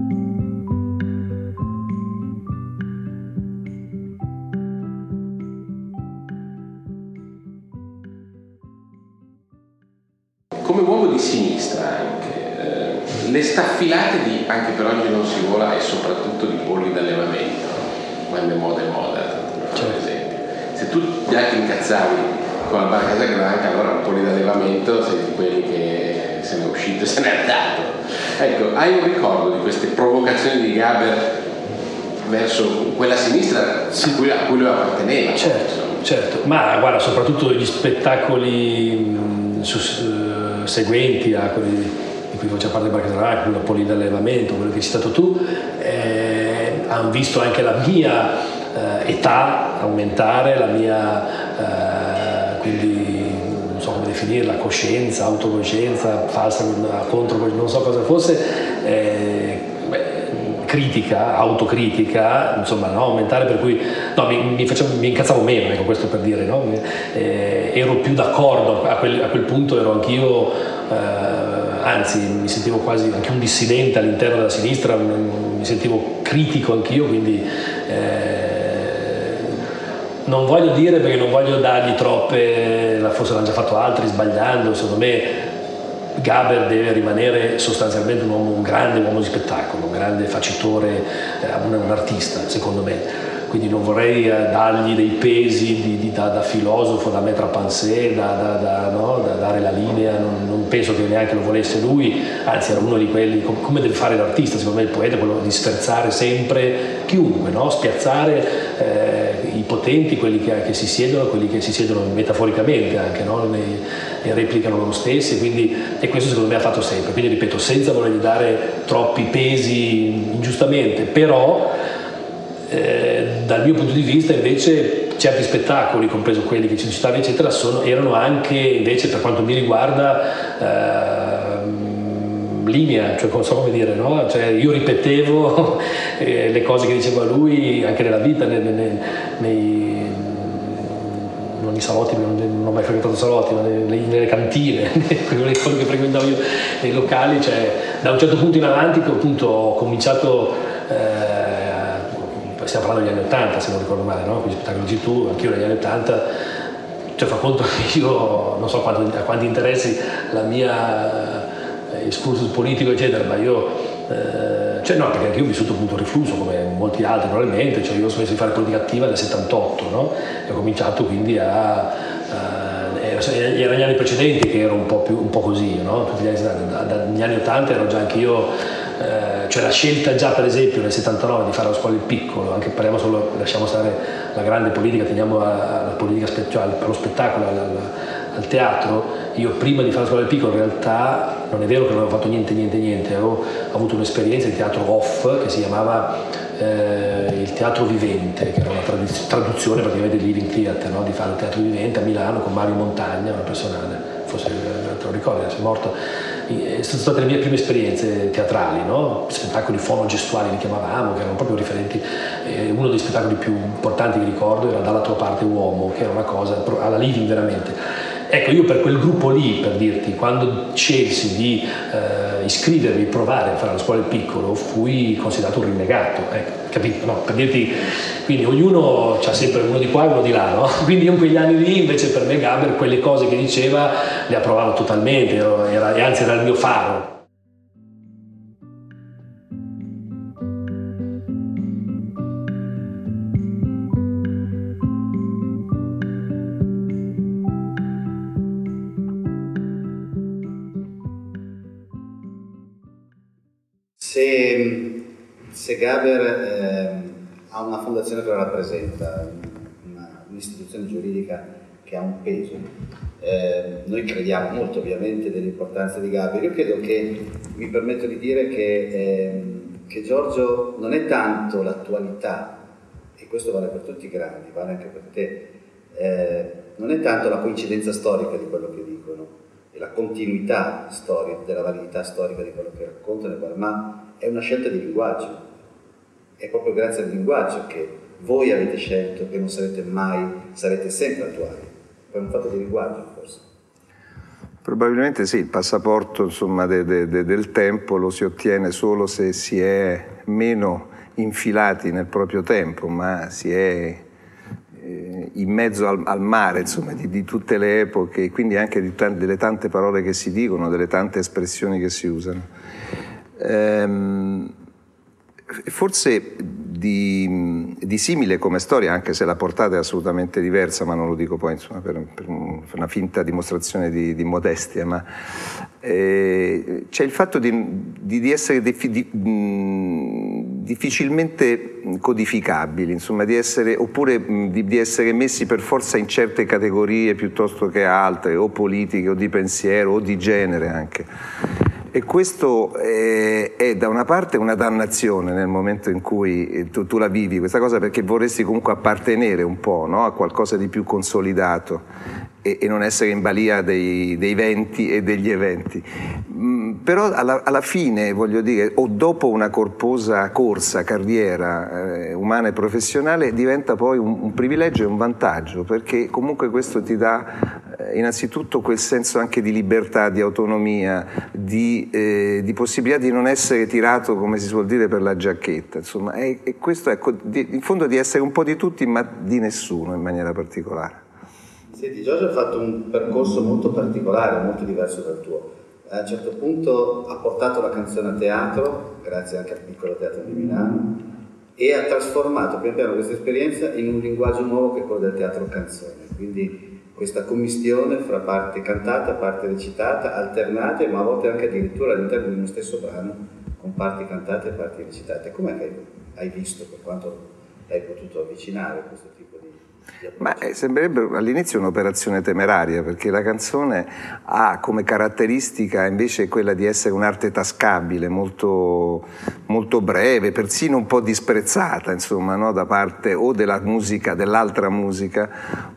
D'allevamento sei di quelli che se ne è uscito e [LAUGHS] se n'è andato. Ecco, hai un ricordo di queste provocazioni di Gaber verso quella sinistra a cui, a cui lui apparteneva? Certo, certo, ma guarda, soprattutto gli spettacoli mh, su- eh, seguenti a quelli di cui faceva parte Casablanca, quello Poli d'allevamento, quello che hai citato tu, eh, hanno visto anche la mia eh, età aumentare, la mia, eh, quindi definirla, coscienza, autocoscienza, falsa, contro, non so cosa fosse, eh, critica, autocritica, insomma, no, aumentare per cui no, mi, mi, facevo, mi incazzavo meno, ecco questo per dire, no? eh, ero più d'accordo, a quel, a quel punto ero anch'io, eh, anzi mi sentivo quasi anche un dissidente all'interno della sinistra, mi sentivo critico anch'io, quindi eh, non voglio dire perché non voglio dargli troppe, forse l'hanno già fatto altri sbagliando, secondo me Gaber deve rimanere sostanzialmente un, uomo, un grande uomo di spettacolo, un grande facitore, eh, un, un artista secondo me. quindi non vorrei eh, dargli dei pesi di, di, da, da, filosofo, da mettere a pensée, da, da, no? da, dare la linea, non, non, penso che neanche lo volesse lui, anzi era uno di quelli, come deve fare l'artista, secondo me il poeta quello di sferzare sempre chiunque, no? spiazzare eh, potenti, quelli che, che, si siedono, quelli che si siedono metaforicamente anche, no? ne replicano loro stessi, quindi, e questo secondo me ha fatto sempre, quindi ripeto, senza voler dare troppi pesi ingiustamente, però eh, dal mio punto di vista invece certi spettacoli, compreso quelli che ci citavi eccetera, sono, erano anche invece per quanto mi riguarda eh, linea, cioè non so come dire, no? cioè, io ripetevo [LAUGHS] eh, le cose che diceva lui anche nella vita, nei, nei, nei non i salotti, non, ho mai frequentato salotti, ma nelle, nelle cantine, [LAUGHS] quelle cose che frequentavo io nei locali, cioè, da un certo punto in avanti appunto, ho cominciato eh, stiamo parlando degli anni 80 se non ricordo male, no? quindi spettacolo G2, anch'io negli anni 80, cioè fa conto che io non so quanto, a quanti interessi la mia excursus politico eccetera, ma io, eh, cioè no, perché anche io ho vissuto appunto riflusso come molti altri probabilmente, cioè io ho smesso di fare politica attiva nel 78, no? e ho cominciato quindi a, a erano gli anni precedenti che ero un po', più, un po così, no? Tutti gli anni, dagli anni 80 ero già anche io eh, cioè la scelta già per esempio nel 79 di fare lo scuola il piccolo, anche parliamo solo, lasciamo stare la grande politica, teniamo la, politica cioè allo spettacolo, al, al, teatro, io prima di fare la scuola del piccolo in realtà non è vero che non avevo fatto niente, niente, niente, avevo avuto un'esperienza di teatro off che si chiamava eh, il teatro vivente, che era una traduzione praticamente di Living Theatre, no? di fare il teatro vivente a Milano con Mario Montagna, una persona, forse te lo ricordi, è morto sono state le mie prime esperienze teatrali, no? spettacoli fonogestuali li chiamavamo, che erano proprio riferenti. Eh, uno dei spettacoli più importanti che ricordo era Dalla tua parte uomo, che era una cosa alla living veramente. Ecco, io per quel gruppo lì, per dirti, quando scelsi di eh, iscrivermi, provare a fare la scuola del piccolo, fui considerato un rinnegato, ecco, capito? No, per dirti, quindi ognuno ha sempre uno di qua e uno di là, no? [LAUGHS] Quindi io in quegli anni lì, invece per me Gaber, quelle cose che diceva le approvavo totalmente, era, e anzi era il mio faro. Se Gaber eh, ha una fondazione che lo rappresenta, una, un'istituzione giuridica che ha un peso, eh, noi crediamo molto ovviamente dell'importanza di Gaber. Io credo che, mi permetto di dire che, eh, che Giorgio non è tanto l'attualità, e questo vale per tutti i grandi, vale anche per te, eh, non è tanto la coincidenza storica di quello che dicono, e la continuità storica, della validità storica di quello che raccontano, ma è una scelta di linguaggio. È proprio grazie al linguaggio che voi avete scelto che non sarete mai, sarete sempre attuali. Per un fatto di linguaggio, forse. Probabilmente sì, il passaporto insomma, de, de, de, del tempo lo si ottiene solo se si è meno infilati nel proprio tempo, ma si è eh, in mezzo al, al mare insomma, di, di, tutte le epoche, quindi anche di, delle tante parole che si dicono, delle tante espressioni che si usano. Ehm, forse di, di, simile come storia, anche se la portata è assolutamente diversa, ma non lo dico poi insomma, per, per, una finta dimostrazione di, di modestia, ma eh, c'è il fatto di, di essere defi, difficilmente codificabili, insomma, essere, oppure di, essere messi per forza in certe categorie piuttosto che altre, o politiche, o di pensiero, o di genere anche. E questo è, è, da una parte una dannazione nel momento in cui eh, tu, tu la vivi, questa cosa perché vorresti comunque appartenere un po' no? a qualcosa di più consolidato e, e non essere in balia dei, dei, venti e degli eventi. Mm, però alla, alla, fine, voglio dire, o dopo una corposa corsa, carriera eh, umana e professionale, diventa poi un, un privilegio e un vantaggio, perché comunque questo ti dà eh, innanzitutto quel senso anche di libertà, di autonomia, di, eh, di, possibilità di non essere tirato, come si suol dire, per la giacchetta. Insomma, e, e questo ecco, di, in fondo di essere un po' di tutti, ma di nessuno in maniera particolare. Senti, Giorgio ha fatto un percorso molto particolare, molto diverso dal tuo. A un certo punto ha portato la canzone a teatro, grazie anche al piccolo teatro di Milano, e ha trasformato pian piano questa esperienza in un linguaggio nuovo che è quello del teatro canzone. Quindi questa commistione fra parte cantata, parte recitata, alternate, ma a volte anche addirittura all'interno di uno stesso brano con parti cantate e parti recitate. Com'è che hai visto per quanto hai potuto avvicinare questo tipo di ma eh, sembrerebbe all'inizio un'operazione temeraria perché la canzone ha come caratteristica invece quella di essere un'arte tascabile, molto, molto breve, persino un po' disprezzata insomma, no? da parte o della musica, dell'altra musica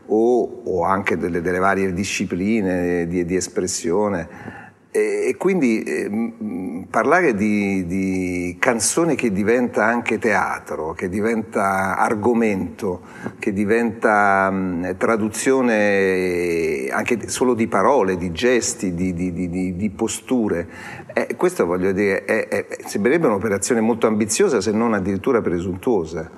o, o anche delle, delle, varie discipline di, di espressione. E, quindi eh, parlare di, di, canzone che diventa anche teatro, che diventa argomento, che diventa mh, traduzione anche solo di parole, di gesti, di, di, di posture, eh, questo voglio dire, è, è, sembrerebbe un'operazione molto ambiziosa se non addirittura presuntuosa.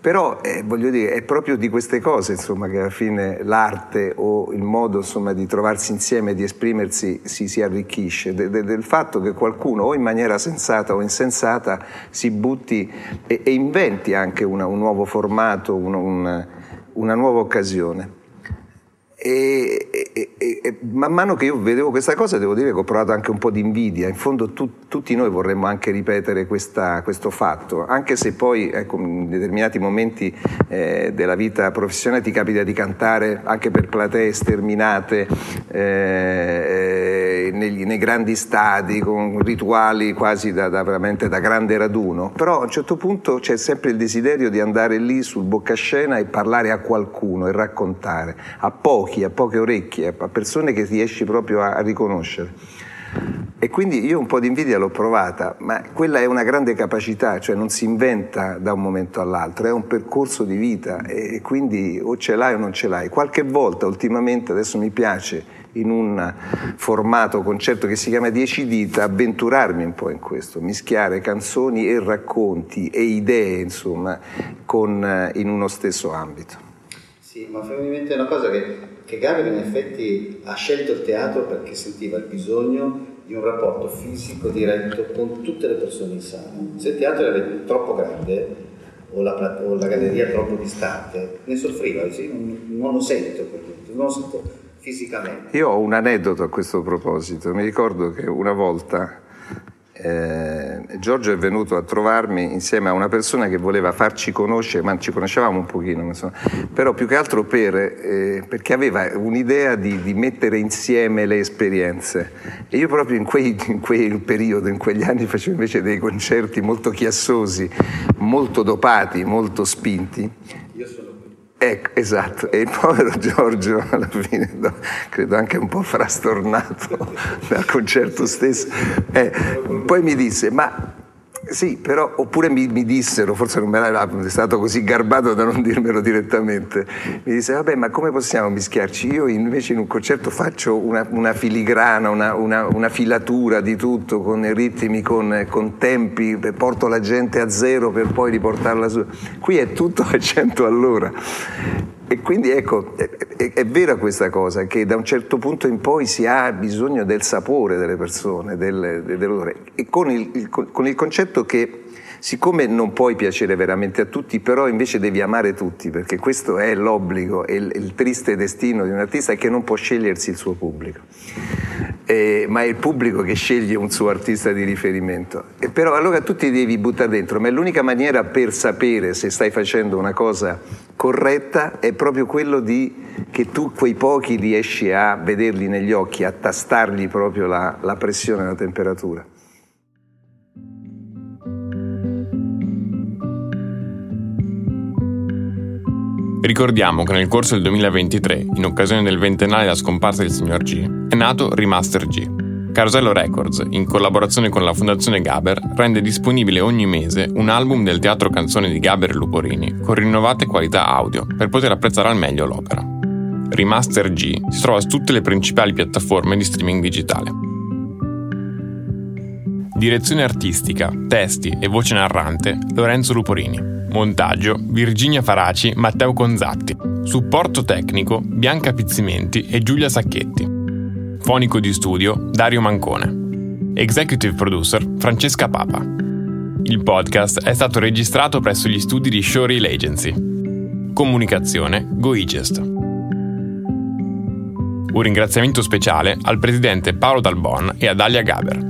Però eh, voglio dire, è proprio di queste cose insomma, che alla fine l'arte o il modo insomma, di trovarsi insieme, di esprimersi, si, si arricchisce, de, de, del fatto che qualcuno o in maniera sensata o insensata si butti e, e inventi anche una, un nuovo formato, un, un, una nuova occasione. E, e, e, man mano che io vedevo questa cosa devo dire che ho provato anche un po' di invidia, in fondo tu, tutti noi vorremmo anche ripetere questa, questo fatto, anche se poi ecco, in determinati momenti eh, della vita professionale ti capita di cantare anche per platee sterminate eh, negli, nei grandi stadi con rituali quasi da, da, veramente da grande raduno, però a un certo punto c'è sempre il desiderio di andare lì sul boccascena e parlare a qualcuno e raccontare, a pochi occhi, a poche orecchie, a persone che riesci proprio a, riconoscere. E quindi io un po' di invidia l'ho provata, ma quella è una grande capacità, cioè non si inventa da un momento all'altro, è un percorso di vita e quindi o ce l'hai o non ce l'hai. Qualche volta ultimamente, adesso mi piace in un formato concerto che si chiama Dieci dita, avventurarmi un po' in questo, mischiare canzoni e racconti e idee, insomma, con, in uno stesso ambito. Sì, ma fa in una cosa che che Gaber in effetti ha scelto il teatro perché sentiva il bisogno di un rapporto fisico diretto con tutte le persone in sala. Se il teatro era troppo grande o la, o la galleria troppo distante, ne soffriva, sì? non, non, lo sento, non lo sento fisicamente. Io ho un aneddoto a questo proposito, mi ricordo che una volta eh, Giorgio è venuto a trovarmi insieme a una persona che voleva farci conoscere, ma ci conoscevamo un pochino, insomma, però più che altro per, eh, perché aveva un'idea di, di, mettere insieme le esperienze. E io proprio in, quei, in quel periodo, in quegli anni, facevo invece dei concerti molto chiassosi, molto dopati, molto spinti. Ecco, esatto, e il povero Giorgio alla fine, credo anche un po' frastornato [LAUGHS] dal concerto stesso, eh, poi mi disse, ma sì, però, oppure mi, mi, dissero, forse non me era stato così garbato da non dirmelo direttamente, mi disse, vabbè, ma come possiamo mischiarci? Io invece in un concerto faccio una, una filigrana, una, una, una, filatura di tutto, con ritmi, con, con, tempi, porto la gente a zero per poi riportarla su. Qui è tutto a 100 all'ora. E quindi ecco, è, è, è, vera questa cosa, che da un certo punto in poi si ha bisogno del sapore delle persone, del, dell'odore, e con il, il, con il concetto che siccome non puoi piacere veramente a tutti, però invece devi amare tutti, perché questo è l'obbligo e il, il, triste destino di un artista è che non può scegliersi il suo pubblico, eh, ma è il pubblico che sceglie un suo artista di riferimento. E però allora tu ti devi buttare dentro, ma è l'unica maniera per sapere se stai facendo una cosa corretta è proprio quello di che tu quei pochi riesci a vederli negli occhi, a tastargli proprio la, la pressione e la temperatura. Ricordiamo che nel corso del 2023, in occasione del ventennale della scomparsa del signor G, è nato Remaster G, Carosello Records, in collaborazione con la Fondazione Gaber, rende disponibile ogni mese un album del teatro canzone di Gaber e Luporini con rinnovate qualità audio per poter apprezzare al meglio l'opera. Remaster G si trova su tutte le principali piattaforme di streaming digitale. Direzione artistica, testi e voce narrante Lorenzo Luporini. Montaggio Virginia Faraci, Matteo Conzatti. Supporto tecnico Bianca Pizzimenti e Giulia Sacchetti. Fonico di studio Dario Mancone. Executive producer Francesca Papa. Il podcast è stato registrato presso gli studi di Showreel Agency. Comunicazione GoEgest. Un ringraziamento speciale al presidente Paolo Dalbon e a Dalia Gaber.